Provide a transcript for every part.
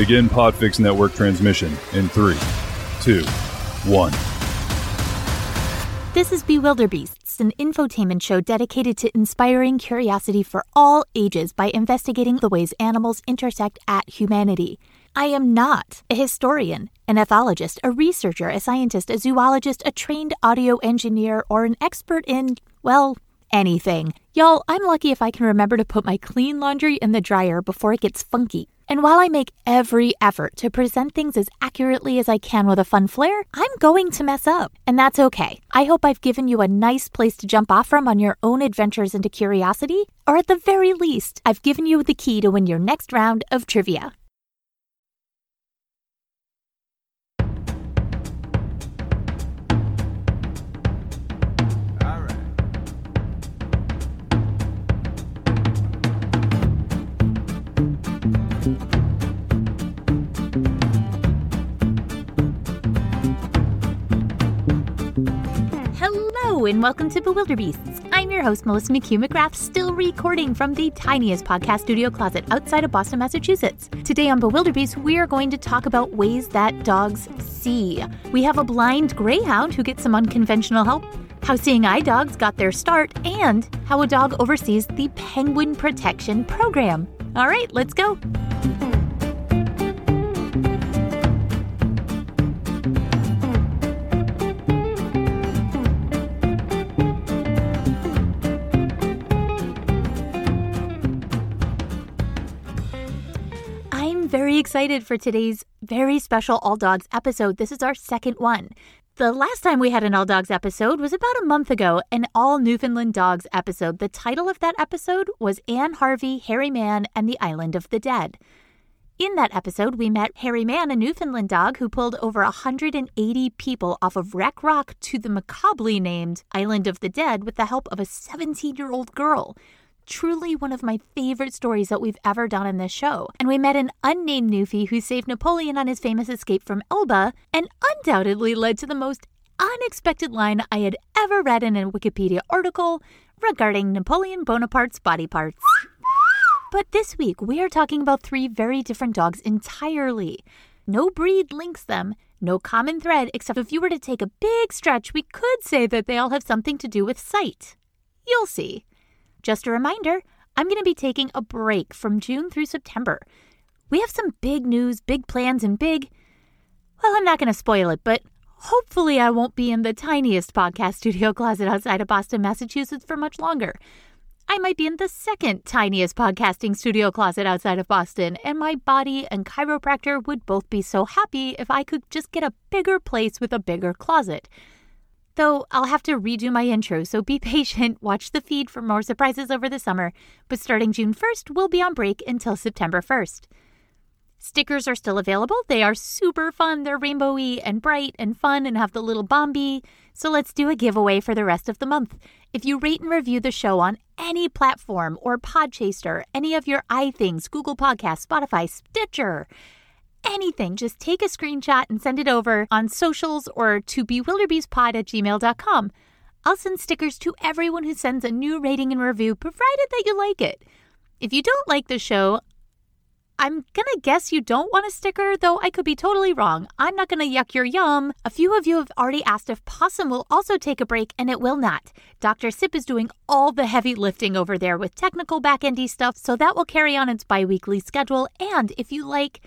Begin Podfix Network transmission in three, two, one. This is Bewilderbeasts, an infotainment show dedicated to inspiring curiosity for all ages by investigating the ways animals intersect at humanity. I am not a historian, an ethologist, a researcher, a scientist, a zoologist, a trained audio engineer, or an expert in, well, anything. Y'all, I'm lucky if I can remember to put my clean laundry in the dryer before it gets funky. And while I make every effort to present things as accurately as I can with a fun flair, I'm going to mess up. And that's okay. I hope I've given you a nice place to jump off from on your own adventures into curiosity, or at the very least, I've given you the key to win your next round of trivia. And welcome to Bewilderbeasts. I'm your host, Melissa McHugh McGrath, still recording from the tiniest podcast studio closet outside of Boston, Massachusetts. Today on Bewilderbeasts, we are going to talk about ways that dogs see. We have a blind greyhound who gets some unconventional help, how seeing eye dogs got their start, and how a dog oversees the Penguin Protection Program. All right, let's go. Excited for today's very special All Dogs episode. This is our second one. The last time we had an All Dogs episode was about a month ago, an All Newfoundland Dogs episode. The title of that episode was Anne Harvey, Harry Mann, and the Island of the Dead. In that episode, we met Harry Mann, a Newfoundland dog who pulled over 180 people off of Wreck Rock to the macabrely named Island of the Dead with the help of a 17 year old girl. Truly one of my favorite stories that we've ever done in this show. And we met an unnamed Newfie who saved Napoleon on his famous escape from Elba and undoubtedly led to the most unexpected line I had ever read in a Wikipedia article regarding Napoleon Bonaparte's body parts. But this week, we are talking about three very different dogs entirely. No breed links them, no common thread, except if you were to take a big stretch, we could say that they all have something to do with sight. You'll see. Just a reminder I'm going to be taking a break from June through September. We have some big news, big plans, and big. Well, I'm not going to spoil it, but hopefully I won't be in the tiniest podcast studio closet outside of Boston, Massachusetts for much longer. I might be in the second tiniest podcasting studio closet outside of Boston, and my body and chiropractor would both be so happy if I could just get a bigger place with a bigger closet. Though I'll have to redo my intro, so be patient, watch the feed for more surprises over the summer, but starting June 1st, we'll be on break until September 1st. Stickers are still available. They are super fun. They're rainbowy and bright and fun and have the little Bombi. So let's do a giveaway for the rest of the month. If you rate and review the show on any platform or Podchaser, any of your iThings, Google Podcasts, Spotify, Stitcher, anything, just take a screenshot and send it over on socials or to bewilderbeastpod at gmail.com. I'll send stickers to everyone who sends a new rating and review, provided that you like it. If you don't like the show, I'm gonna guess you don't want a sticker, though I could be totally wrong. I'm not gonna yuck your yum. A few of you have already asked if Possum will also take a break, and it will not. Dr. Sip is doing all the heavy lifting over there with technical backendy stuff, so that will carry on its bi weekly schedule. And if you like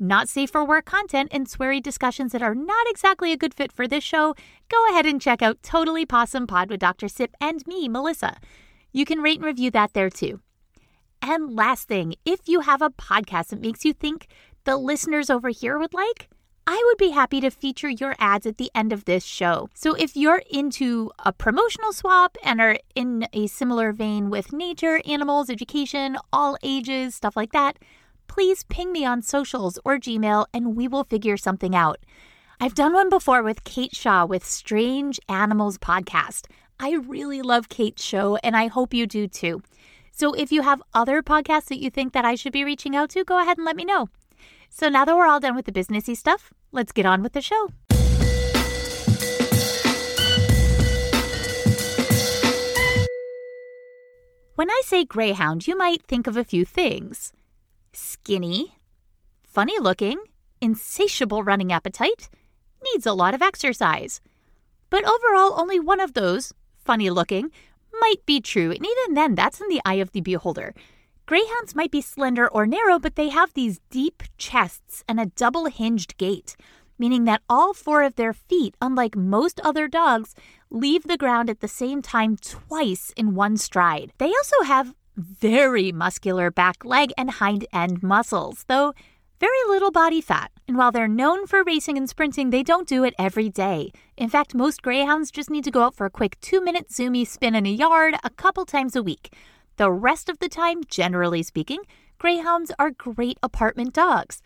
not safe for work content and sweary discussions that are not exactly a good fit for this show, go ahead and check out Totally Possum Pod with Dr. Sip and me, Melissa. You can rate and review that there too. And last thing, if you have a podcast that makes you think the listeners over here would like, I would be happy to feature your ads at the end of this show. So if you're into a promotional swap and are in a similar vein with nature, animals, education, all ages, stuff like that, please ping me on socials or Gmail and we will figure something out. I've done one before with Kate Shaw with Strange Animals Podcast. I really love Kate's show and I hope you do too. So if you have other podcasts that you think that I should be reaching out to, go ahead and let me know. So now that we're all done with the businessy stuff, let's get on with the show. When I say greyhound, you might think of a few things skinny, funny looking, insatiable running appetite, needs a lot of exercise. But overall, only one of those, funny looking, might be true, and even then, that's in the eye of the beholder. Greyhounds might be slender or narrow, but they have these deep chests and a double hinged gait, meaning that all four of their feet, unlike most other dogs, leave the ground at the same time twice in one stride. They also have very muscular back leg and hind end muscles, though very little body fat. And while they're known for racing and sprinting, they don't do it every day. In fact, most greyhounds just need to go out for a quick two minute zoomy spin in a yard a couple times a week. The rest of the time, generally speaking, greyhounds are great apartment dogs.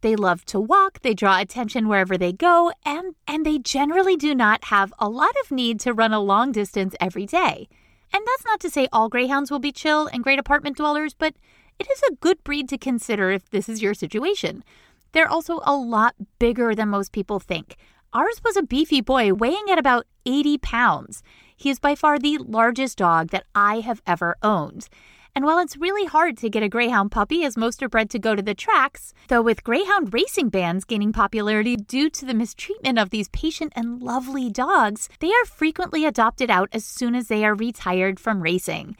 They love to walk, they draw attention wherever they go, and, and they generally do not have a lot of need to run a long distance every day. And that's not to say all greyhounds will be chill and great apartment dwellers, but it is a good breed to consider if this is your situation. They're also a lot bigger than most people think. Ours was a beefy boy weighing at about 80 pounds. He is by far the largest dog that I have ever owned. And while it's really hard to get a Greyhound puppy, as most are bred to go to the tracks, though with Greyhound racing bands gaining popularity due to the mistreatment of these patient and lovely dogs, they are frequently adopted out as soon as they are retired from racing.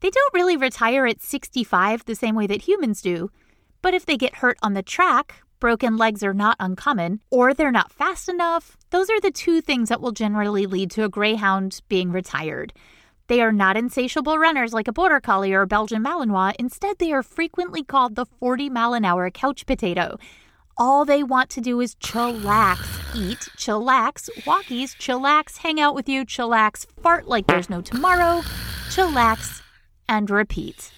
They don't really retire at 65 the same way that humans do, but if they get hurt on the track, broken legs are not uncommon, or they're not fast enough, those are the two things that will generally lead to a greyhound being retired. They are not insatiable runners like a border collie or a Belgian Malinois. Instead, they are frequently called the 40 mile an hour couch potato. All they want to do is chillax, eat, chillax, walkies, chillax, hang out with you, chillax, fart like there's no tomorrow, chillax, and repeat.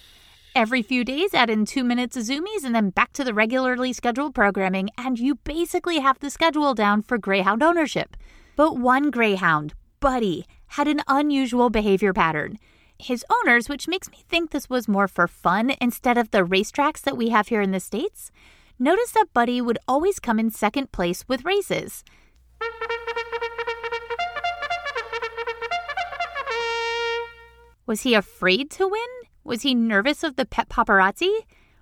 Every few days, add in two minutes of zoomies and then back to the regularly scheduled programming, and you basically have the schedule down for Greyhound ownership. But one Greyhound, Buddy, had an unusual behavior pattern. His owners, which makes me think this was more for fun instead of the racetracks that we have here in the States, noticed that Buddy would always come in second place with races. Was he afraid to win? Was he nervous of the pet paparazzi?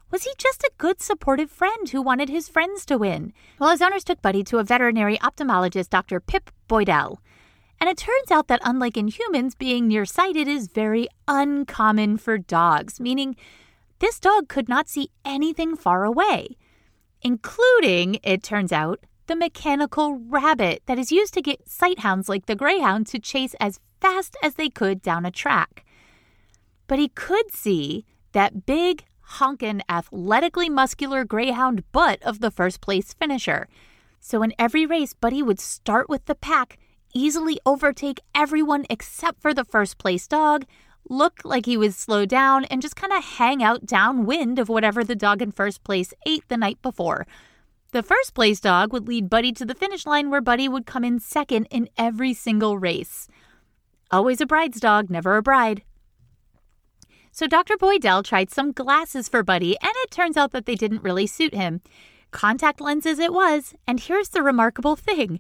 Was he just a good, supportive friend who wanted his friends to win? Well, his owners took Buddy to a veterinary ophthalmologist, Dr. Pip Boydell. And it turns out that, unlike in humans, being nearsighted is very uncommon for dogs, meaning this dog could not see anything far away, including, it turns out, the mechanical rabbit that is used to get sighthounds like the greyhound to chase as fast as they could down a track but he could see that big, honkin', athletically muscular greyhound butt of the first place finisher. So in every race, Buddy would start with the pack, easily overtake everyone except for the first place dog, look like he would slow down, and just kind of hang out downwind of whatever the dog in first place ate the night before. The first place dog would lead Buddy to the finish line where Buddy would come in second in every single race. Always a bride's dog, never a bride. So Dr. Boydell tried some glasses for Buddy, and it turns out that they didn't really suit him. Contact lenses it was, and here's the remarkable thing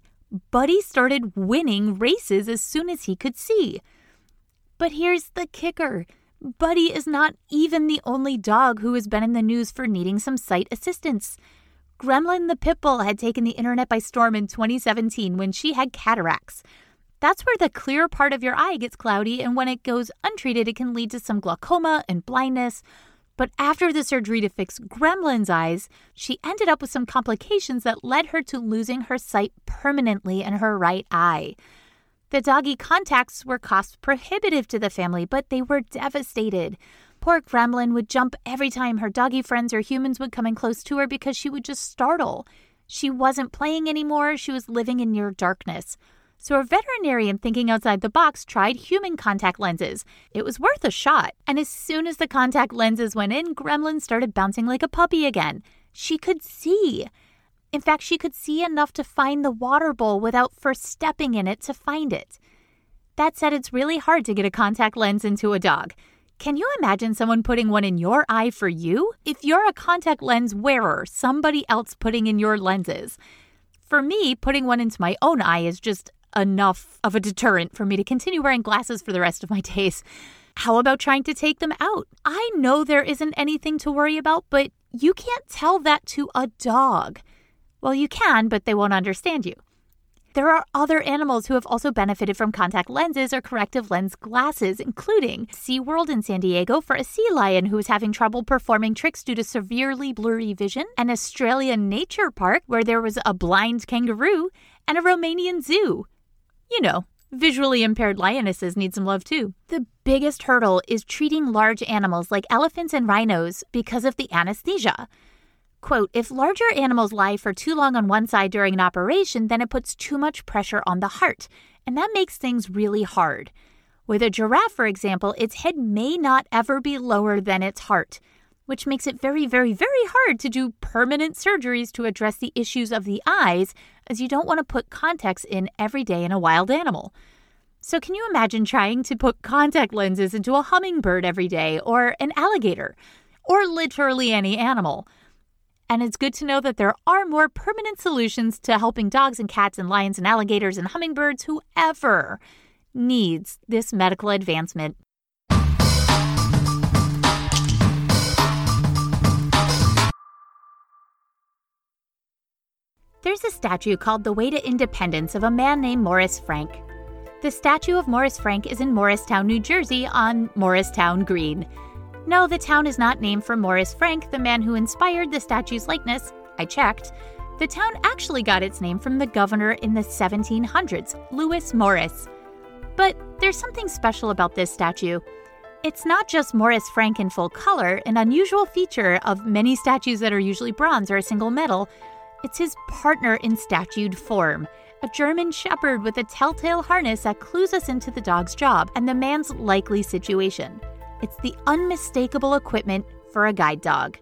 Buddy started winning races as soon as he could see. But here's the kicker Buddy is not even the only dog who has been in the news for needing some sight assistance. Gremlin the Pit Bull had taken the internet by storm in 2017 when she had cataracts. That's where the clear part of your eye gets cloudy, and when it goes untreated, it can lead to some glaucoma and blindness. But after the surgery to fix Gremlin's eyes, she ended up with some complications that led her to losing her sight permanently in her right eye. The doggy contacts were cost prohibitive to the family, but they were devastated. Poor Gremlin would jump every time her doggy friends or humans would come in close to her because she would just startle. She wasn't playing anymore, she was living in near darkness. So, a veterinarian thinking outside the box tried human contact lenses. It was worth a shot. And as soon as the contact lenses went in, Gremlin started bouncing like a puppy again. She could see. In fact, she could see enough to find the water bowl without first stepping in it to find it. That said, it's really hard to get a contact lens into a dog. Can you imagine someone putting one in your eye for you? If you're a contact lens wearer, somebody else putting in your lenses. For me, putting one into my own eye is just enough of a deterrent for me to continue wearing glasses for the rest of my days. How about trying to take them out? I know there isn't anything to worry about, but you can't tell that to a dog. Well, you can, but they won't understand you. There are other animals who have also benefited from contact lenses or corrective lens glasses, including SeaWorld in San Diego for a sea lion who is having trouble performing tricks due to severely blurry vision, an Australian nature park where there was a blind kangaroo, and a Romanian zoo. You know, visually impaired lionesses need some love too. The biggest hurdle is treating large animals like elephants and rhinos because of the anesthesia. Quote, if larger animals lie for too long on one side during an operation, then it puts too much pressure on the heart, and that makes things really hard. With a giraffe, for example, its head may not ever be lower than its heart, which makes it very, very, very hard to do permanent surgeries to address the issues of the eyes, as you don't want to put contacts in every day in a wild animal. So, can you imagine trying to put contact lenses into a hummingbird every day, or an alligator, or literally any animal? And it's good to know that there are more permanent solutions to helping dogs and cats and lions and alligators and hummingbirds, whoever needs this medical advancement. There's a statue called The Way to Independence of a man named Morris Frank. The statue of Morris Frank is in Morristown, New Jersey on Morristown Green. No, the town is not named for Morris Frank, the man who inspired the statue's likeness. I checked. The town actually got its name from the governor in the 1700s, Lewis Morris. But there's something special about this statue. It's not just Morris Frank in full color, an unusual feature of many statues that are usually bronze or a single metal. It's his partner in statued form, a German shepherd with a telltale harness that clues us into the dog's job and the man's likely situation. It's the unmistakable equipment for a guide dog.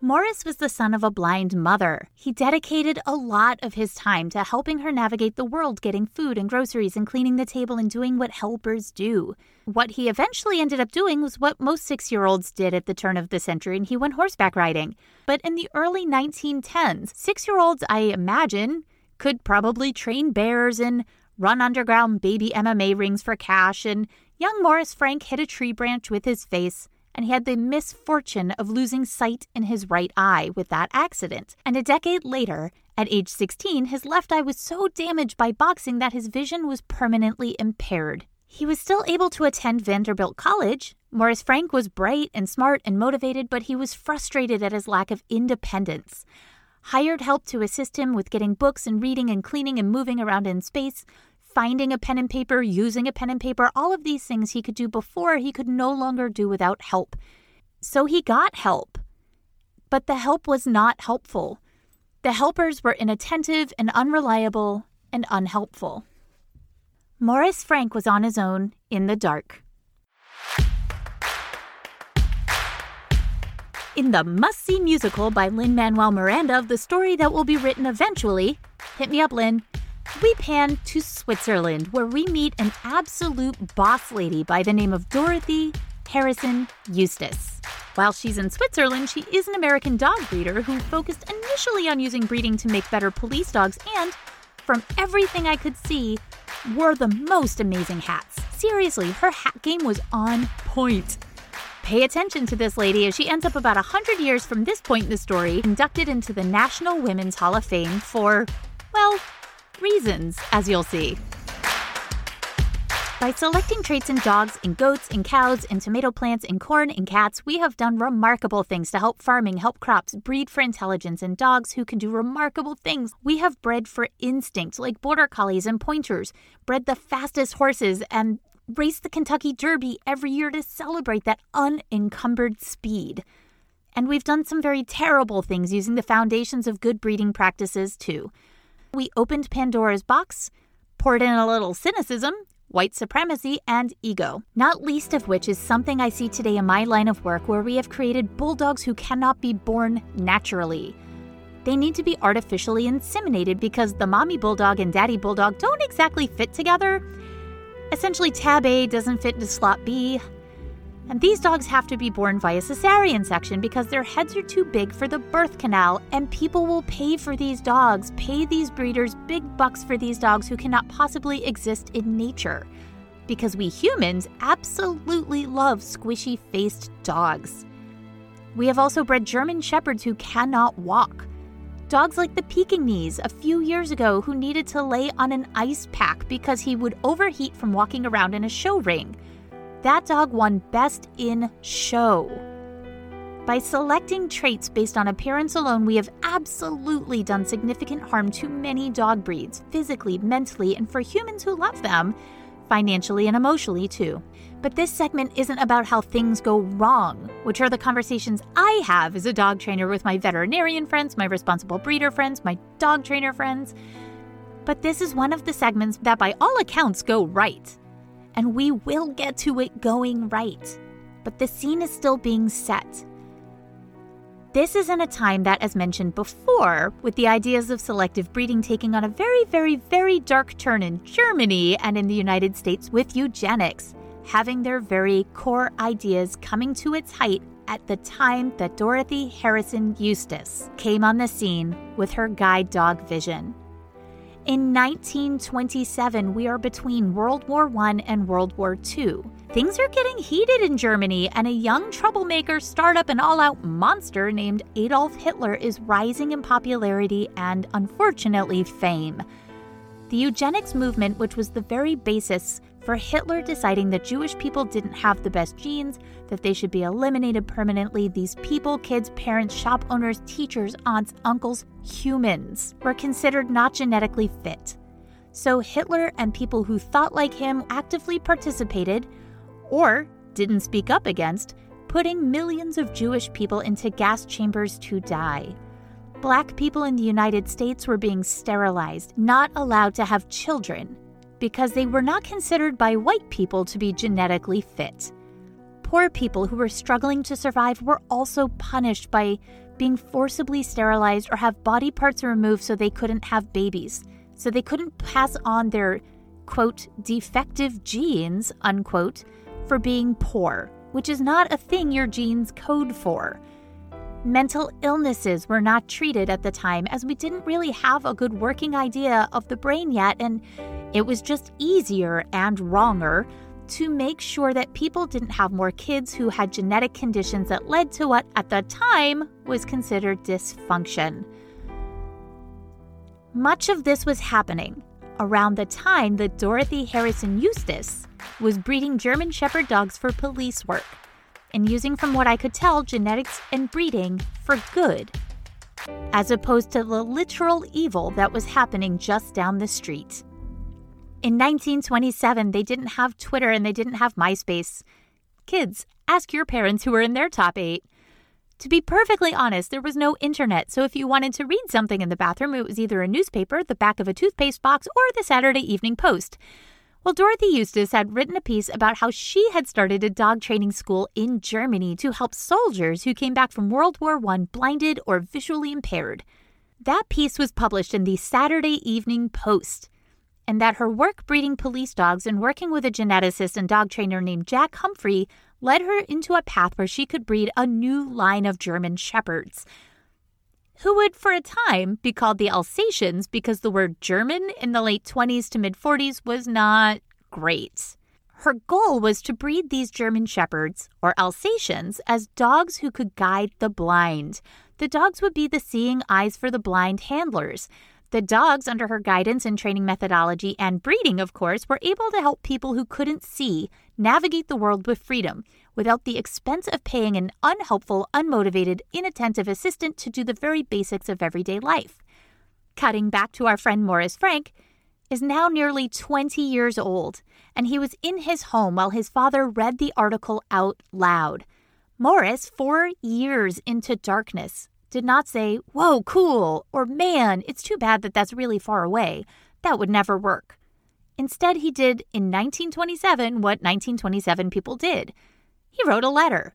Morris was the son of a blind mother. He dedicated a lot of his time to helping her navigate the world, getting food and groceries and cleaning the table and doing what helpers do. What he eventually ended up doing was what most six year olds did at the turn of the century, and he went horseback riding. But in the early 1910s, six year olds, I imagine, could probably train bears and run underground baby MMA rings for cash and Young Morris Frank hit a tree branch with his face, and he had the misfortune of losing sight in his right eye with that accident. And a decade later, at age 16, his left eye was so damaged by boxing that his vision was permanently impaired. He was still able to attend Vanderbilt College. Morris Frank was bright and smart and motivated, but he was frustrated at his lack of independence. Hired help to assist him with getting books and reading and cleaning and moving around in space, finding a pen and paper, using a pen and paper, all of these things he could do before he could no longer do without help. So he got help. But the help was not helpful. The helpers were inattentive and unreliable and unhelpful. Morris Frank was on his own in the dark. In the must see musical by Lin Manuel Miranda, of the story that will be written eventually, hit me up, Lin, we pan to Switzerland, where we meet an absolute boss lady by the name of Dorothy Harrison Eustace. While she's in Switzerland, she is an American dog breeder who focused initially on using breeding to make better police dogs and, from everything I could see, wore the most amazing hats. Seriously, her hat game was on point. Pay attention to this lady as she ends up about 100 years from this point in the story, inducted into the National Women's Hall of Fame for, well, reasons, as you'll see. By selecting traits in dogs, in goats, in cows, in tomato plants, in corn, in cats, we have done remarkable things to help farming, help crops, breed for intelligence, and dogs who can do remarkable things. We have bred for instinct, like border collies and pointers, bred the fastest horses, and race the Kentucky Derby every year to celebrate that unencumbered speed. And we've done some very terrible things using the foundations of good breeding practices, too. We opened Pandora's box, poured in a little cynicism, white supremacy, and ego, not least of which is something I see today in my line of work where we have created bulldogs who cannot be born naturally. They need to be artificially inseminated because the mommy bulldog and daddy bulldog don't exactly fit together. Essentially, tab A doesn't fit into slot B, and these dogs have to be born via cesarean section because their heads are too big for the birth canal, and people will pay for these dogs, pay these breeders big bucks for these dogs who cannot possibly exist in nature. Because we humans absolutely love squishy faced dogs. We have also bred German Shepherds who cannot walk. Dogs like the Pekingese a few years ago who needed to lay on an ice pack because he would overheat from walking around in a show ring. That dog won Best in Show. By selecting traits based on appearance alone, we have absolutely done significant harm to many dog breeds, physically, mentally, and for humans who love them, financially and emotionally too. But this segment isn't about how things go wrong, which are the conversations I have as a dog trainer with my veterinarian friends, my responsible breeder friends, my dog trainer friends. But this is one of the segments that, by all accounts, go right. And we will get to it going right. But the scene is still being set. This is in a time that, as mentioned before, with the ideas of selective breeding taking on a very, very, very dark turn in Germany and in the United States with eugenics having their very core ideas coming to its height at the time that Dorothy Harrison Eustace came on the scene with her guide dog vision. In 1927, we are between World War I and World War II. Things are getting heated in Germany, and a young troublemaker, startup, and all out monster named Adolf Hitler is rising in popularity and, unfortunately, fame. The eugenics movement, which was the very basis for Hitler deciding that Jewish people didn't have the best genes, that they should be eliminated permanently, these people, kids, parents, shop owners, teachers, aunts, uncles, humans, were considered not genetically fit. So Hitler and people who thought like him actively participated, or didn't speak up against, putting millions of Jewish people into gas chambers to die. Black people in the United States were being sterilized, not allowed to have children, because they were not considered by white people to be genetically fit. Poor people who were struggling to survive were also punished by being forcibly sterilized or have body parts removed so they couldn't have babies, so they couldn't pass on their quote defective genes unquote for being poor, which is not a thing your genes code for. Mental illnesses were not treated at the time as we didn't really have a good working idea of the brain yet, and it was just easier and wronger to make sure that people didn't have more kids who had genetic conditions that led to what at the time was considered dysfunction. Much of this was happening around the time that Dorothy Harrison Eustace was breeding German Shepherd dogs for police work and using, from what I could tell, genetics and breeding for good, as opposed to the literal evil that was happening just down the street. In 1927, they didn't have Twitter and they didn't have MySpace. Kids, ask your parents who were in their top eight. To be perfectly honest, there was no internet, so if you wanted to read something in the bathroom, it was either a newspaper, the back of a toothpaste box, or the Saturday Evening Post. Well, Dorothy Eustace had written a piece about how she had started a dog training school in Germany to help soldiers who came back from World War I blinded or visually impaired. That piece was published in the Saturday Evening Post and that her work breeding police dogs and working with a geneticist and dog trainer named Jack Humphrey led her into a path where she could breed a new line of German Shepherds, who would for a time be called the Alsatians because the word German in the late 20s to mid 40s was not great. Her goal was to breed these German Shepherds, or Alsatians, as dogs who could guide the blind. The dogs would be the seeing eyes for the blind handlers. The dogs, under her guidance and training methodology and breeding, of course, were able to help people who couldn't see navigate the world with freedom without the expense of paying an unhelpful, unmotivated, inattentive assistant to do the very basics of everyday life. Cutting back to our friend Morris Frank, is now nearly 20 years old, and he was in his home while his father read the article out loud. Morris, four years into darkness, did not say, Whoa, cool, or Man, it's too bad that that's really far away. That would never work. Instead, he did in 1927 what 1927 people did he wrote a letter.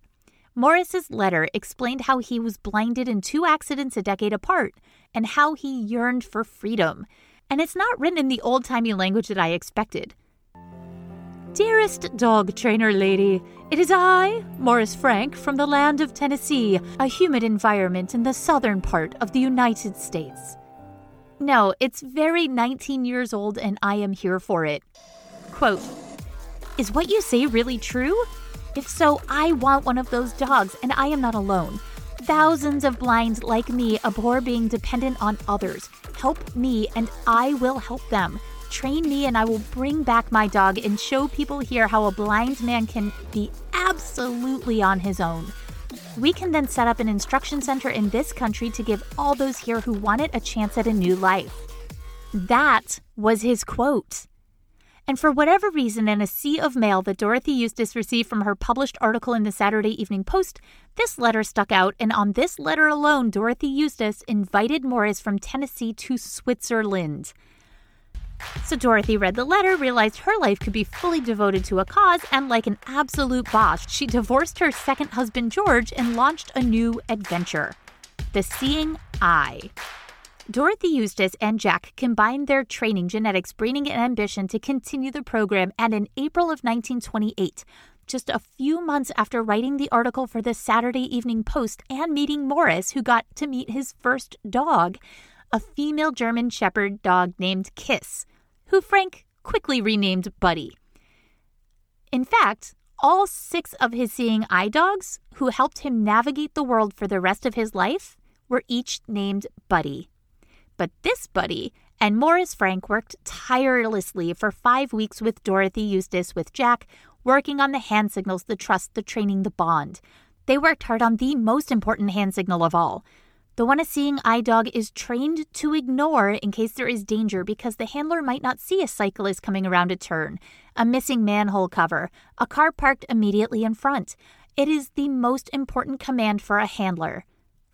Morris's letter explained how he was blinded in two accidents a decade apart and how he yearned for freedom. And it's not written in the old timey language that I expected. Dearest dog trainer lady, it is I, Morris Frank, from the land of Tennessee, a humid environment in the southern part of the United States. No, it's very 19 years old and I am here for it. Quote Is what you say really true? If so, I want one of those dogs and I am not alone. Thousands of blind like me abhor being dependent on others. Help me and I will help them. Train me and I will bring back my dog and show people here how a blind man can be absolutely on his own. We can then set up an instruction center in this country to give all those here who want it a chance at a new life. That was his quote. And for whatever reason, in a sea of mail that Dorothy Eustace received from her published article in the Saturday Evening Post, this letter stuck out, and on this letter alone, Dorothy Eustace invited Morris from Tennessee to Switzerland. So Dorothy read the letter, realized her life could be fully devoted to a cause, and like an absolute boss, she divorced her second husband George and launched a new adventure the Seeing Eye. Dorothy Eustace and Jack combined their training, genetics, breeding, and ambition to continue the program, and in April of 1928, just a few months after writing the article for the Saturday Evening Post and meeting Morris, who got to meet his first dog, a female German Shepherd dog named Kiss, who Frank quickly renamed Buddy. In fact, all six of his seeing eye dogs, who helped him navigate the world for the rest of his life, were each named Buddy. But this Buddy and Morris Frank worked tirelessly for five weeks with Dorothy Eustace with Jack, working on the hand signals, the trust, the training, the bond. They worked hard on the most important hand signal of all. The one a seeing eye dog is trained to ignore in case there is danger because the handler might not see a cyclist coming around a turn, a missing manhole cover, a car parked immediately in front. It is the most important command for a handler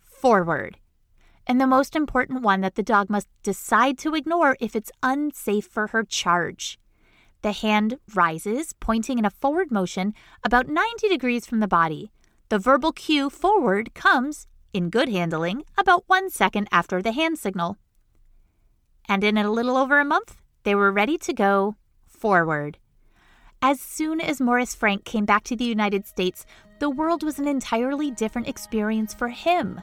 forward. And the most important one that the dog must decide to ignore if it's unsafe for her charge. The hand rises, pointing in a forward motion about 90 degrees from the body. The verbal cue forward comes, in good handling, about one second after the hand signal. And in a little over a month, they were ready to go forward. As soon as Morris Frank came back to the United States, the world was an entirely different experience for him.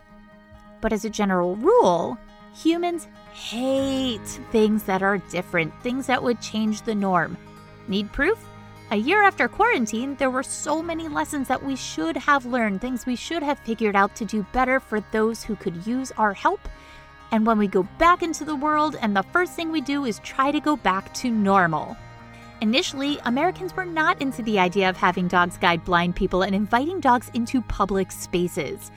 But as a general rule, humans hate things that are different, things that would change the norm. Need proof? A year after quarantine, there were so many lessons that we should have learned, things we should have figured out to do better for those who could use our help. And when we go back into the world, and the first thing we do is try to go back to normal. Initially, Americans were not into the idea of having dogs guide blind people and inviting dogs into public spaces.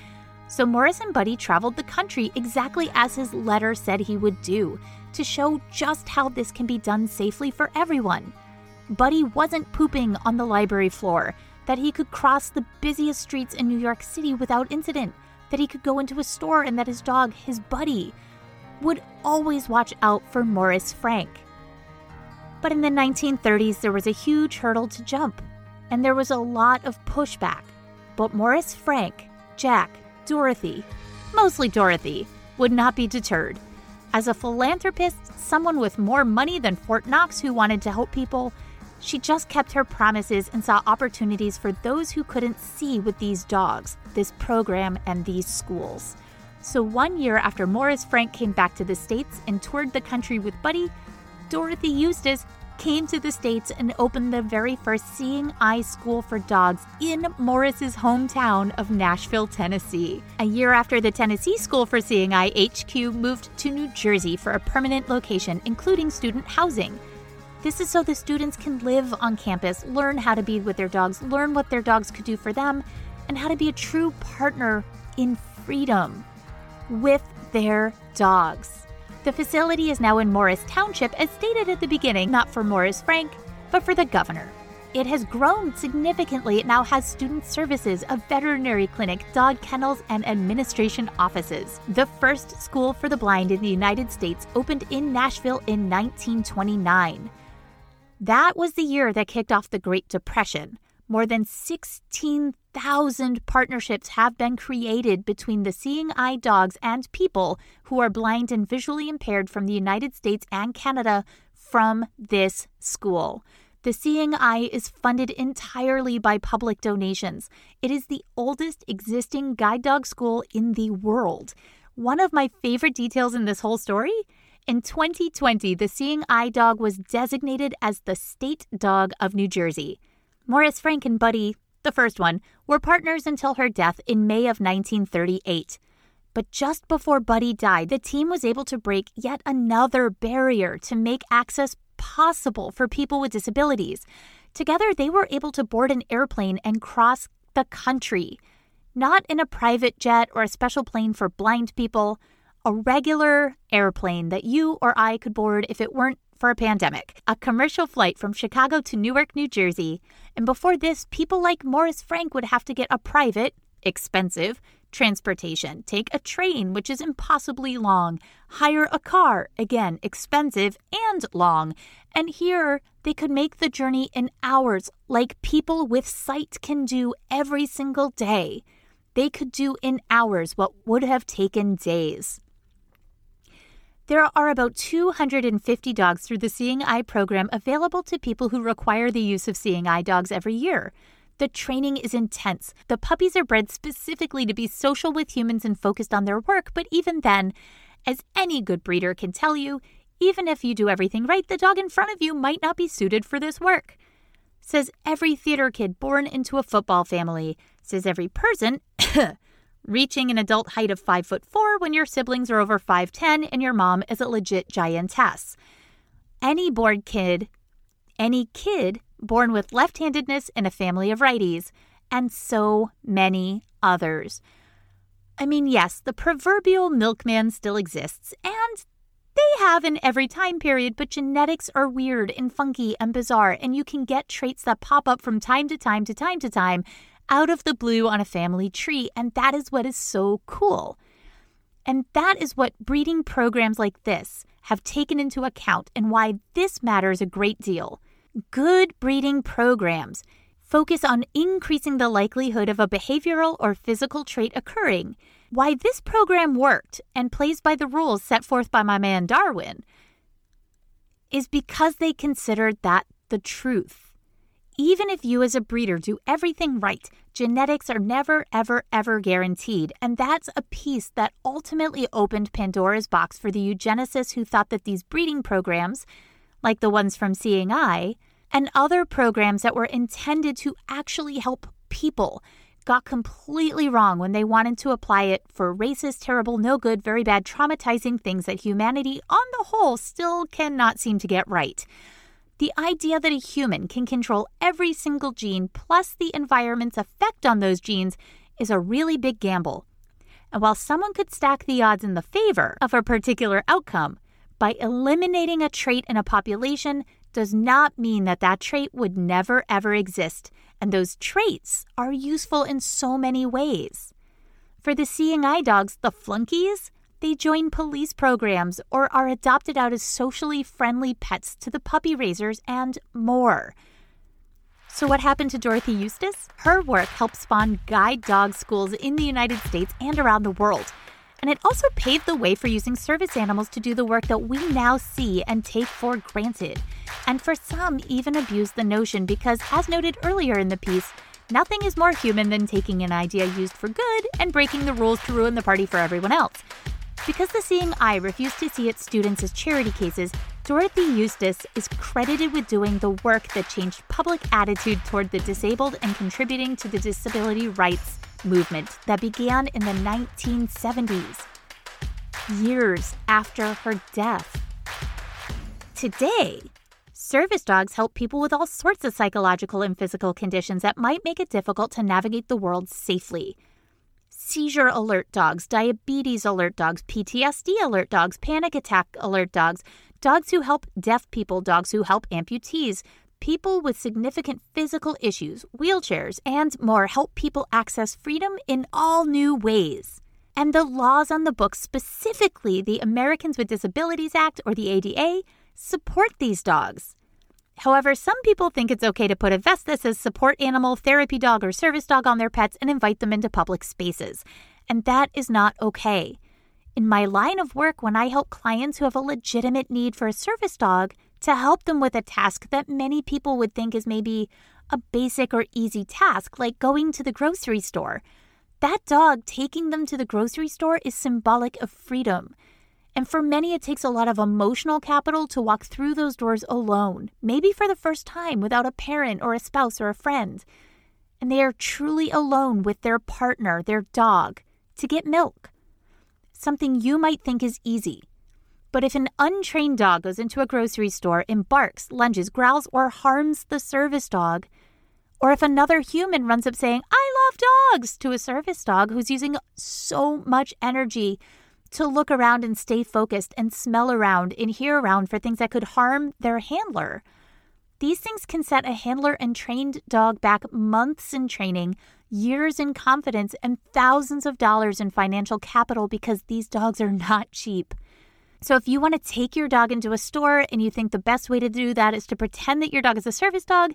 So Morris and Buddy traveled the country exactly as his letter said he would do, to show just how this can be done safely for everyone. Buddy wasn't pooping on the library floor, that he could cross the busiest streets in New York City without incident, that he could go into a store and that his dog, his buddy, would always watch out for Morris Frank. But in the 1930s, there was a huge hurdle to jump, and there was a lot of pushback. But Morris Frank, Jack, Dorothy, mostly Dorothy, would not be deterred. As a philanthropist, someone with more money than Fort Knox who wanted to help people, she just kept her promises and saw opportunities for those who couldn't see with these dogs, this program, and these schools. So, one year after Morris Frank came back to the States and toured the country with Buddy, Dorothy Eustace came to the States and opened the very first Seeing Eye School for Dogs in Morris's hometown of Nashville, Tennessee. A year after the Tennessee School for Seeing Eye HQ moved to New Jersey for a permanent location, including student housing. This is so the students can live on campus, learn how to be with their dogs, learn what their dogs could do for them, and how to be a true partner in freedom with their dogs. The facility is now in Morris Township, as stated at the beginning, not for Morris Frank, but for the governor. It has grown significantly. It now has student services, a veterinary clinic, dog kennels, and administration offices. The first school for the blind in the United States opened in Nashville in 1929. That was the year that kicked off the Great Depression. More than 16,000 partnerships have been created between the seeing eye dogs and people who are blind and visually impaired from the United States and Canada from this school. The Seeing Eye is funded entirely by public donations. It is the oldest existing guide dog school in the world. One of my favorite details in this whole story in 2020, the Seeing Eye dog was designated as the state dog of New Jersey. Morris Frank and Buddy the first one, were partners until her death in May of 1938. But just before Buddy died, the team was able to break yet another barrier to make access possible for people with disabilities. Together, they were able to board an airplane and cross the country. Not in a private jet or a special plane for blind people, a regular airplane that you or I could board if it weren't for a pandemic. A commercial flight from Chicago to Newark, New Jersey. And before this, people like Morris Frank would have to get a private, expensive, transportation. Take a train, which is impossibly long. Hire a car, again, expensive and long. And here, they could make the journey in hours, like people with sight can do every single day. They could do in hours what would have taken days. There are about 250 dogs through the Seeing Eye program available to people who require the use of Seeing Eye dogs every year. The training is intense. The puppies are bred specifically to be social with humans and focused on their work, but even then, as any good breeder can tell you, even if you do everything right, the dog in front of you might not be suited for this work. Says every theater kid born into a football family. Says every person reaching an adult height of 5 foot 4 when your siblings are over 5'10 and your mom is a legit giantess. Any born kid, any kid born with left handedness in a family of righties, and so many others. I mean, yes, the proverbial milkman still exists, and they have in every time period, but genetics are weird and funky and bizarre, and you can get traits that pop up from time to time to time to time out of the blue on a family tree, and that is what is so cool. And that is what breeding programs like this have taken into account and why this matters a great deal. Good breeding programs focus on increasing the likelihood of a behavioral or physical trait occurring. Why this program worked and plays by the rules set forth by my man Darwin is because they considered that the truth. Even if you as a breeder do everything right, genetics are never, ever, ever guaranteed. And that's a piece that ultimately opened Pandora's box for the eugenicists who thought that these breeding programs, like the ones from Seeing Eye, and other programs that were intended to actually help people got completely wrong when they wanted to apply it for racist, terrible, no good, very bad, traumatizing things that humanity on the whole still cannot seem to get right. The idea that a human can control every single gene plus the environment's effect on those genes is a really big gamble. And while someone could stack the odds in the favor of a particular outcome, by eliminating a trait in a population does not mean that that trait would never ever exist, and those traits are useful in so many ways. For the seeing eye dogs, the flunkies, they join police programs or are adopted out as socially friendly pets to the puppy raisers and more. So, what happened to Dorothy Eustace? Her work helped spawn guide dog schools in the United States and around the world. And it also paved the way for using service animals to do the work that we now see and take for granted. And for some, even abuse the notion because, as noted earlier in the piece, nothing is more human than taking an idea used for good and breaking the rules to ruin the party for everyone else. Because the Seeing Eye refused to see its students as charity cases, Dorothy Eustace is credited with doing the work that changed public attitude toward the disabled and contributing to the disability rights movement that began in the 1970s, years after her death. Today, service dogs help people with all sorts of psychological and physical conditions that might make it difficult to navigate the world safely. Seizure alert dogs, diabetes alert dogs, PTSD alert dogs, panic attack alert dogs, dogs who help deaf people, dogs who help amputees, people with significant physical issues, wheelchairs, and more help people access freedom in all new ways. And the laws on the books, specifically the Americans with Disabilities Act or the ADA, support these dogs. However, some people think it's okay to put a vest that says support animal, therapy dog, or service dog on their pets and invite them into public spaces. And that is not okay. In my line of work, when I help clients who have a legitimate need for a service dog, to help them with a task that many people would think is maybe a basic or easy task, like going to the grocery store. That dog taking them to the grocery store is symbolic of freedom. And for many, it takes a lot of emotional capital to walk through those doors alone, maybe for the first time without a parent or a spouse or a friend. and they are truly alone with their partner, their dog, to get milk. Something you might think is easy. But if an untrained dog goes into a grocery store and barks, lunges, growls, or harms the service dog, or if another human runs up saying, I love dogs, to a service dog who's using so much energy to look around and stay focused and smell around and hear around for things that could harm their handler, these things can set a handler and trained dog back months in training, years in confidence, and thousands of dollars in financial capital because these dogs are not cheap. So, if you want to take your dog into a store and you think the best way to do that is to pretend that your dog is a service dog,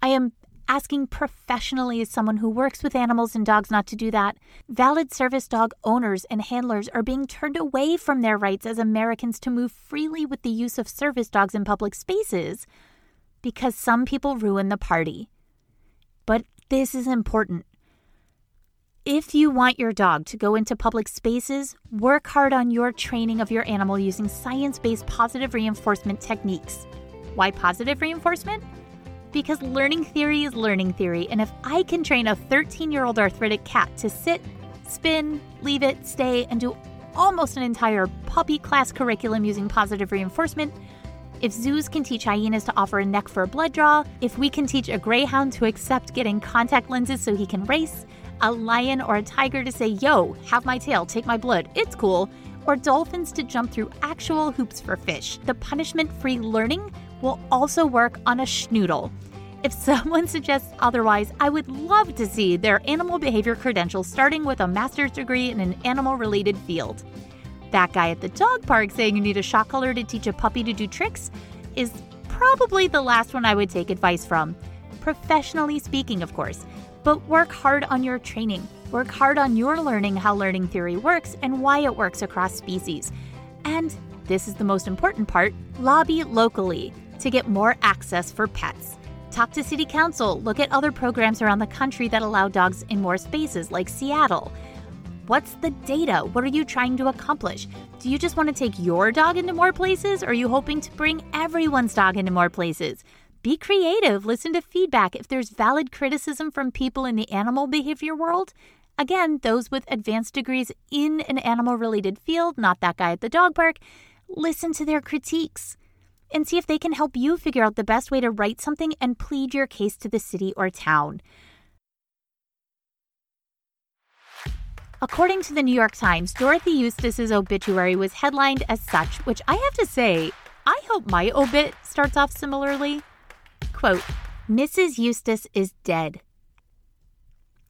I am asking professionally as someone who works with animals and dogs not to do that. Valid service dog owners and handlers are being turned away from their rights as Americans to move freely with the use of service dogs in public spaces because some people ruin the party. But this is important. If you want your dog to go into public spaces, work hard on your training of your animal using science based positive reinforcement techniques. Why positive reinforcement? Because learning theory is learning theory, and if I can train a 13 year old arthritic cat to sit, spin, leave it, stay, and do almost an entire puppy class curriculum using positive reinforcement, if zoos can teach hyenas to offer a neck for a blood draw, if we can teach a greyhound to accept getting contact lenses so he can race, a lion or a tiger to say, yo, have my tail, take my blood, it's cool, or dolphins to jump through actual hoops for fish, the punishment free learning will also work on a schnoodle. If someone suggests otherwise, I would love to see their animal behavior credentials starting with a master's degree in an animal related field. That guy at the dog park saying you need a shot collar to teach a puppy to do tricks is probably the last one I would take advice from. Professionally speaking, of course. But work hard on your training. Work hard on your learning how learning theory works and why it works across species. And this is the most important part lobby locally to get more access for pets. Talk to City Council, look at other programs around the country that allow dogs in more spaces, like Seattle. What's the data? What are you trying to accomplish? Do you just want to take your dog into more places? Or are you hoping to bring everyone's dog into more places? Be creative, listen to feedback. If there's valid criticism from people in the animal behavior world, again, those with advanced degrees in an animal related field, not that guy at the dog park, listen to their critiques and see if they can help you figure out the best way to write something and plead your case to the city or town. According to the New York Times, Dorothy Eustace's obituary was headlined as such, which I have to say, I hope my obit starts off similarly. Quote, Mrs. Eustace is dead.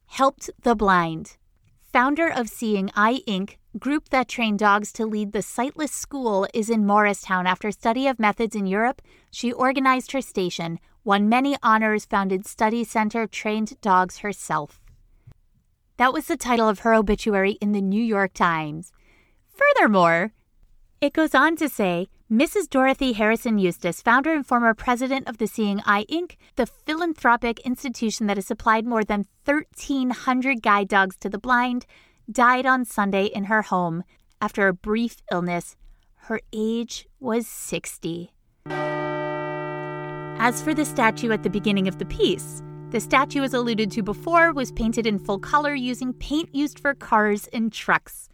Helped the blind. Founder of Seeing Eye Inc., group that trained dogs to lead the sightless school, is in Morristown after study of methods in Europe. She organized her station, won many honors, founded study center, trained dogs herself. That was the title of her obituary in the New York Times. Furthermore, it goes on to say Mrs. Dorothy Harrison Eustace, founder and former president of the Seeing Eye Inc., the philanthropic institution that has supplied more than 1,300 guide dogs to the blind, died on Sunday in her home after a brief illness. Her age was 60. As for the statue at the beginning of the piece, the statue, as alluded to before, was painted in full color using paint used for cars and trucks.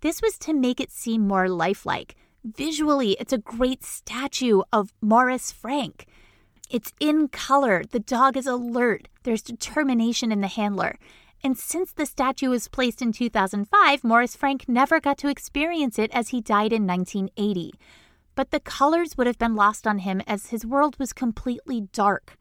This was to make it seem more lifelike. Visually, it's a great statue of Morris Frank. It's in color, the dog is alert, there's determination in the handler. And since the statue was placed in 2005, Morris Frank never got to experience it as he died in 1980. But the colors would have been lost on him as his world was completely dark.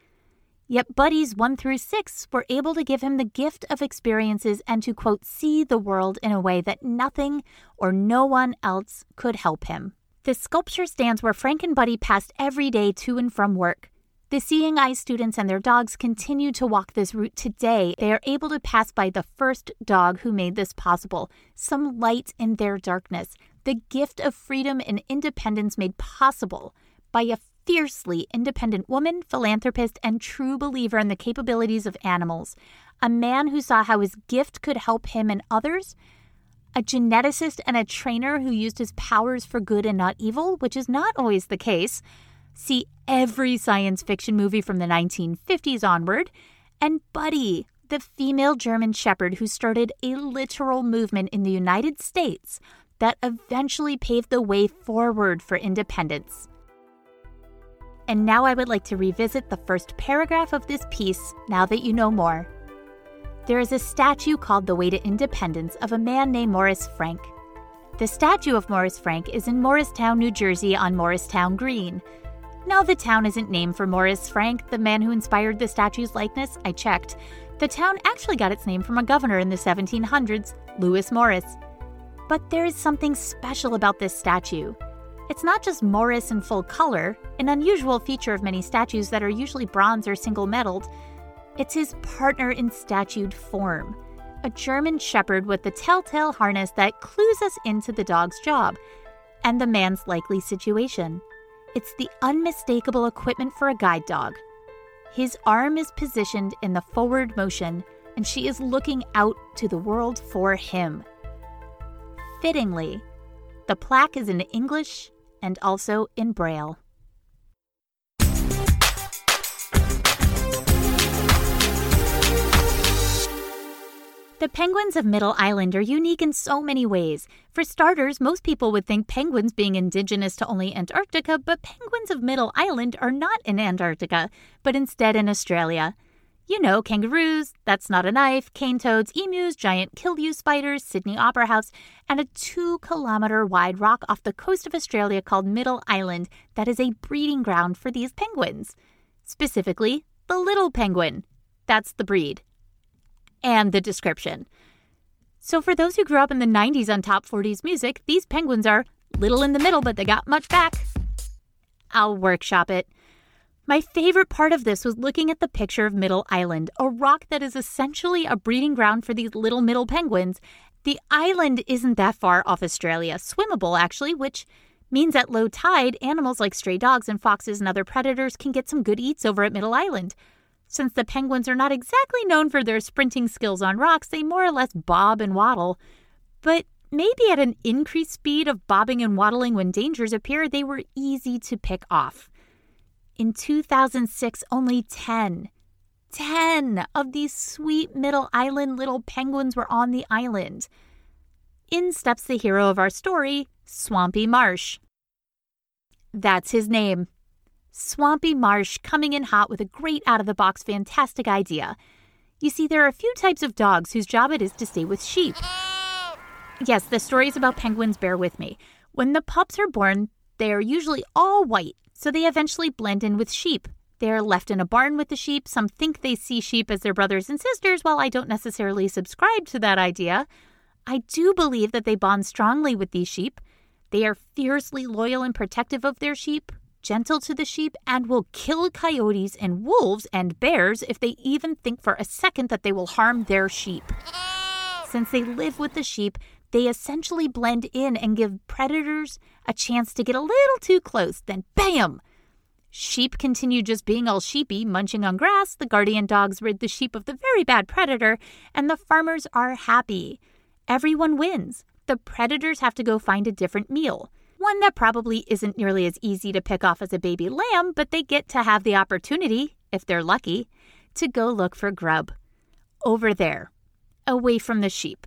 Yet buddies 1 through 6 were able to give him the gift of experiences and to, quote, see the world in a way that nothing or no one else could help him. The sculpture stands where Frank and Buddy passed every day to and from work. The Seeing Eye students and their dogs continue to walk this route today. They are able to pass by the first dog who made this possible, some light in their darkness, the gift of freedom and independence made possible by a fiercely independent woman, philanthropist, and true believer in the capabilities of animals, a man who saw how his gift could help him and others, a geneticist and a trainer who used his powers for good and not evil, which is not always the case. See every science fiction movie from the 1950s onward, and Buddy, the female German Shepherd who started a literal movement in the United States that eventually paved the way forward for independence. And now I would like to revisit the first paragraph of this piece now that you know more. There is a statue called The Way to Independence of a man named Morris Frank. The statue of Morris Frank is in Morristown, New Jersey on Morristown Green. Now, the town isn't named for Morris Frank, the man who inspired the statue's likeness. I checked. The town actually got its name from a governor in the 1700s, Lewis Morris. But there is something special about this statue. It's not just Morris in full color, an unusual feature of many statues that are usually bronze or single metalled. It's his partner in statued form a German shepherd with the telltale harness that clues us into the dog's job and the man's likely situation. It's the unmistakable equipment for a guide dog. His arm is positioned in the forward motion, and she is looking out to the world for him. Fittingly, the plaque is in English and also in Braille. The penguins of Middle Island are unique in so many ways. For starters, most people would think penguins being indigenous to only Antarctica, but penguins of Middle Island are not in Antarctica, but instead in Australia. You know, kangaroos, that's not a knife, cane toads, emus, giant Killieu spiders, Sydney Opera House, and a two kilometer wide rock off the coast of Australia called Middle Island that is a breeding ground for these penguins. Specifically, the little penguin. That's the breed and the description. So, for those who grew up in the 90s on Top 40s music, these penguins are little in the middle, but they got much back. I'll workshop it. My favorite part of this was looking at the picture of Middle Island, a rock that is essentially a breeding ground for these little middle penguins. The island isn't that far off Australia, swimmable actually, which means at low tide, animals like stray dogs and foxes and other predators can get some good eats over at Middle Island. Since the penguins are not exactly known for their sprinting skills on rocks, they more or less bob and waddle. But maybe at an increased speed of bobbing and waddling when dangers appear, they were easy to pick off. In 2006, only 10, 10 of these sweet middle island little penguins were on the island. In steps the hero of our story, Swampy Marsh. That's his name. Swampy Marsh coming in hot with a great out of the box fantastic idea. You see, there are a few types of dogs whose job it is to stay with sheep. Yes, the stories about penguins bear with me. When the pups are born, they are usually all white, so they eventually blend in with sheep. They are left in a barn with the sheep. Some think they see sheep as their brothers and sisters, while I don't necessarily subscribe to that idea. I do believe that they bond strongly with these sheep. They are fiercely loyal and protective of their sheep, gentle to the sheep, and will kill coyotes and wolves and bears if they even think for a second that they will harm their sheep. Since they live with the sheep, they essentially blend in and give predators a chance to get a little too close, then bam! Sheep continue just being all sheepy, munching on grass. The guardian dogs rid the sheep of the very bad predator, and the farmers are happy. Everyone wins. The predators have to go find a different meal one that probably isn't nearly as easy to pick off as a baby lamb, but they get to have the opportunity, if they're lucky, to go look for grub. Over there, away from the sheep.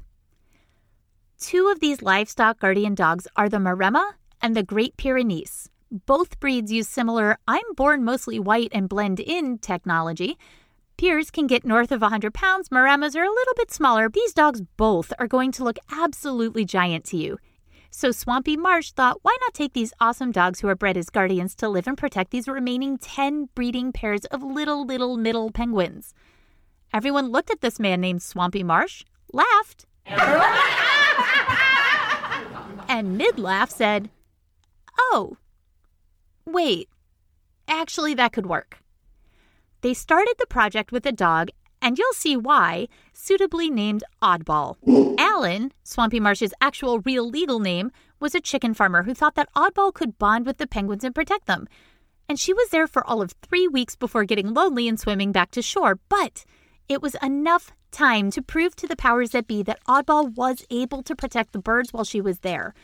Two of these livestock guardian dogs are the Maremma and the Great Pyrenees. Both breeds use similar I'm born mostly white and blend in technology. Pyrs can get north of 100 pounds, Maremmas are a little bit smaller. These dogs both are going to look absolutely giant to you. So Swampy Marsh thought, why not take these awesome dogs who are bred as guardians to live and protect these remaining 10 breeding pairs of little, little middle penguins? Everyone looked at this man named Swampy Marsh, laughed, and mid laugh said, Oh, wait, actually, that could work. They started the project with a dog and you'll see why, suitably named Oddball. Alan, Swampy Marsh's actual real legal name, was a chicken farmer who thought that Oddball could bond with the penguins and protect them. And she was there for all of three weeks before getting lonely and swimming back to shore, but it was enough time to prove to the powers that be that Oddball was able to protect the birds while she was there.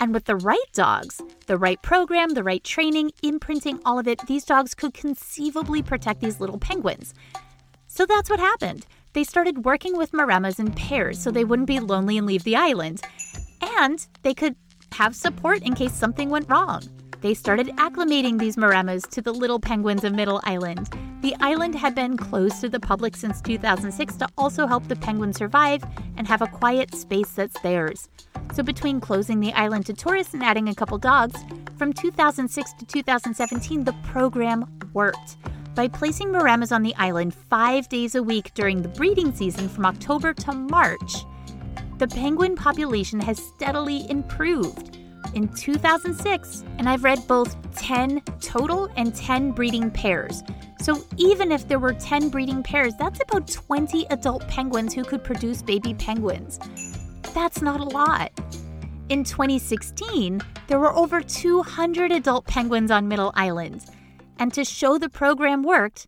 And with the right dogs, the right program, the right training, imprinting, all of it, these dogs could conceivably protect these little penguins. So that's what happened. They started working with Maremmas in pairs so they wouldn't be lonely and leave the island. And they could have support in case something went wrong. They started acclimating these Maremmas to the little penguins of Middle Island. The island had been closed to the public since 2006 to also help the penguins survive and have a quiet space that's theirs. So, between closing the island to tourists and adding a couple dogs, from 2006 to 2017, the program worked. By placing Maremmas on the island five days a week during the breeding season from October to March, the penguin population has steadily improved in 2006, and I've read both 10 total and 10 breeding pairs. So even if there were 10 breeding pairs, that's about 20 adult penguins who could produce baby penguins. That's not a lot. In 2016, there were over 200 adult penguins on Middle Island. And to show the program worked,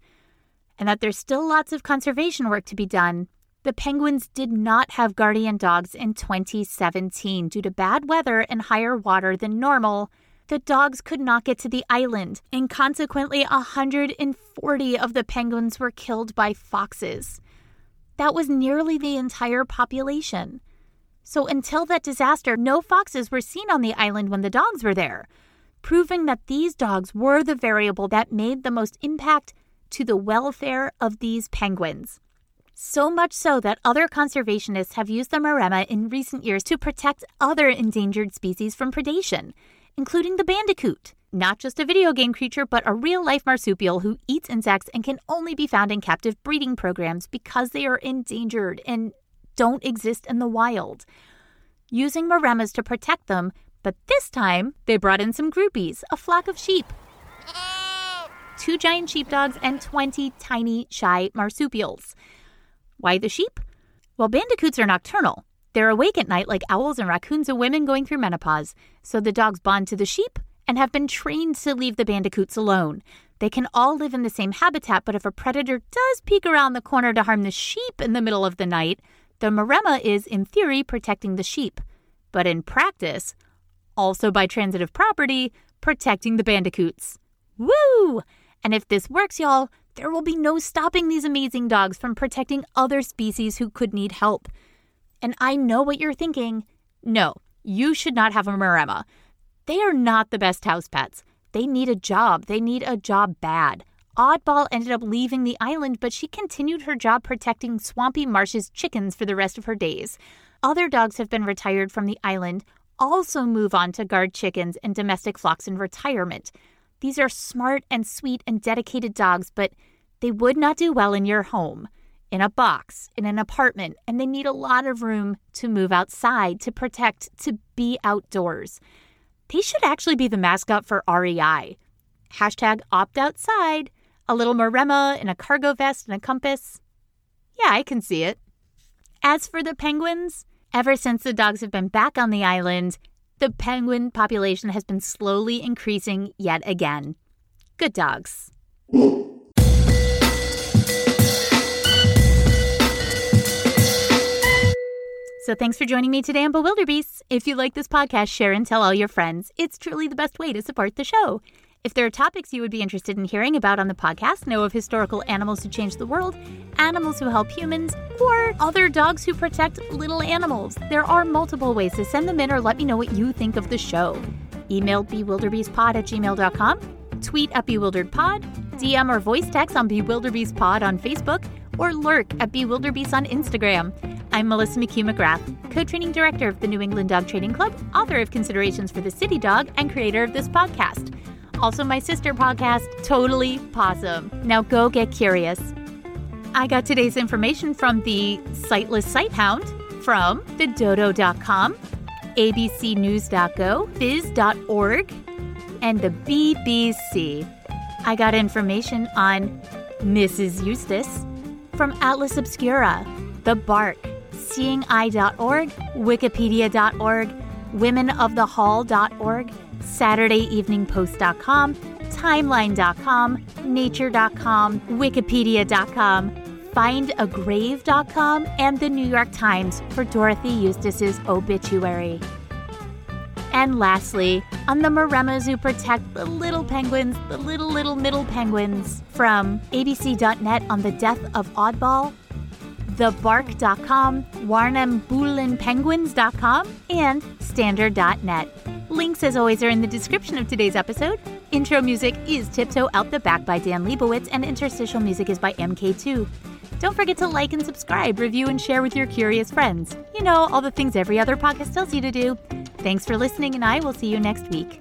and that there's still lots of conservation work to be done, the Penguins did not have guardian dogs in 2017 due to bad weather and higher water than normal. The dogs could not get to the island, and consequently, 140 of the penguins were killed by foxes. That was nearly the entire population. So, until that disaster, no foxes were seen on the island when the dogs were there, proving that these dogs were the variable that made the most impact to the welfare of these penguins. So much so that other conservationists have used the maremma in recent years to protect other endangered species from predation, including the bandicoot, not just a video game creature, but a real life marsupial who eats insects and can only be found in captive breeding programs because they are endangered and don't exist in the wild. Using maremmas to protect them, but this time they brought in some groupies, a flock of sheep. Two giant sheepdogs and 20 tiny, shy marsupials. Why the sheep? Well, bandicoots are nocturnal. They're awake at night like owls and raccoons and women going through menopause. So the dogs bond to the sheep and have been trained to leave the bandicoots alone. They can all live in the same habitat, but if a predator does peek around the corner to harm the sheep in the middle of the night, the maremma is, in theory, protecting the sheep. But in practice, also by transitive property, protecting the bandicoots. Woo! And if this works, y'all, there will be no stopping these amazing dogs from protecting other species who could need help. And I know what you're thinking. No, you should not have a Maremma. They are not the best house pets. They need a job. They need a job bad. Oddball ended up leaving the island, but she continued her job protecting Swampy Marsh's chickens for the rest of her days. Other dogs have been retired from the island, also move on to guard chickens and domestic flocks in retirement. These are smart and sweet and dedicated dogs, but they would not do well in your home, in a box, in an apartment, and they need a lot of room to move outside, to protect, to be outdoors. They should actually be the mascot for REI. Hashtag opt outside, a little Maremma in a cargo vest and a compass. Yeah, I can see it. As for the penguins, ever since the dogs have been back on the island, the penguin population has been slowly increasing yet again. Good dogs. So thanks for joining me today on Bewilderbeasts. If you like this podcast, share and tell all your friends. It's truly the best way to support the show. If there are topics you would be interested in hearing about on the podcast, know of historical animals who change the world, animals who help humans, or other dogs who protect little animals, there are multiple ways to send them in or let me know what you think of the show. Email bewilderbeastpod at gmail.com, tweet at bewilderedpod, DM or voice text on bewilderbeastpod on Facebook, or lurk at bewilderbeast on Instagram. I'm Melissa McHugh McGrath, co training director of the New England Dog Training Club, author of Considerations for the City Dog, and creator of this podcast also my sister podcast, Totally Possum. Now go get curious. I got today's information from the Sightless Sighthound, from thedodo.com, abcnews.go, phys.org, and the BBC. I got information on Mrs. Eustace from Atlas Obscura, The Bark, seeingeye.org, wikipedia.org, womenofthehall.org, SaturdayEveningPost.com, Timeline.com, Nature.com, Wikipedia.com, FindAgrave.com, and the New York Times for Dorothy Eustace's obituary. And lastly, on the Maremmas who protect the little penguins, the little, little middle penguins, from abc.net on the death of Oddball, thebark.com, warrnamboolianpenguins.com, and standard.net. Links, as always, are in the description of today's episode. Intro music is Tiptoe Out the Back by Dan Leibowitz, and interstitial music is by MK2. Don't forget to like and subscribe, review, and share with your curious friends. You know, all the things every other podcast tells you to do. Thanks for listening, and I will see you next week.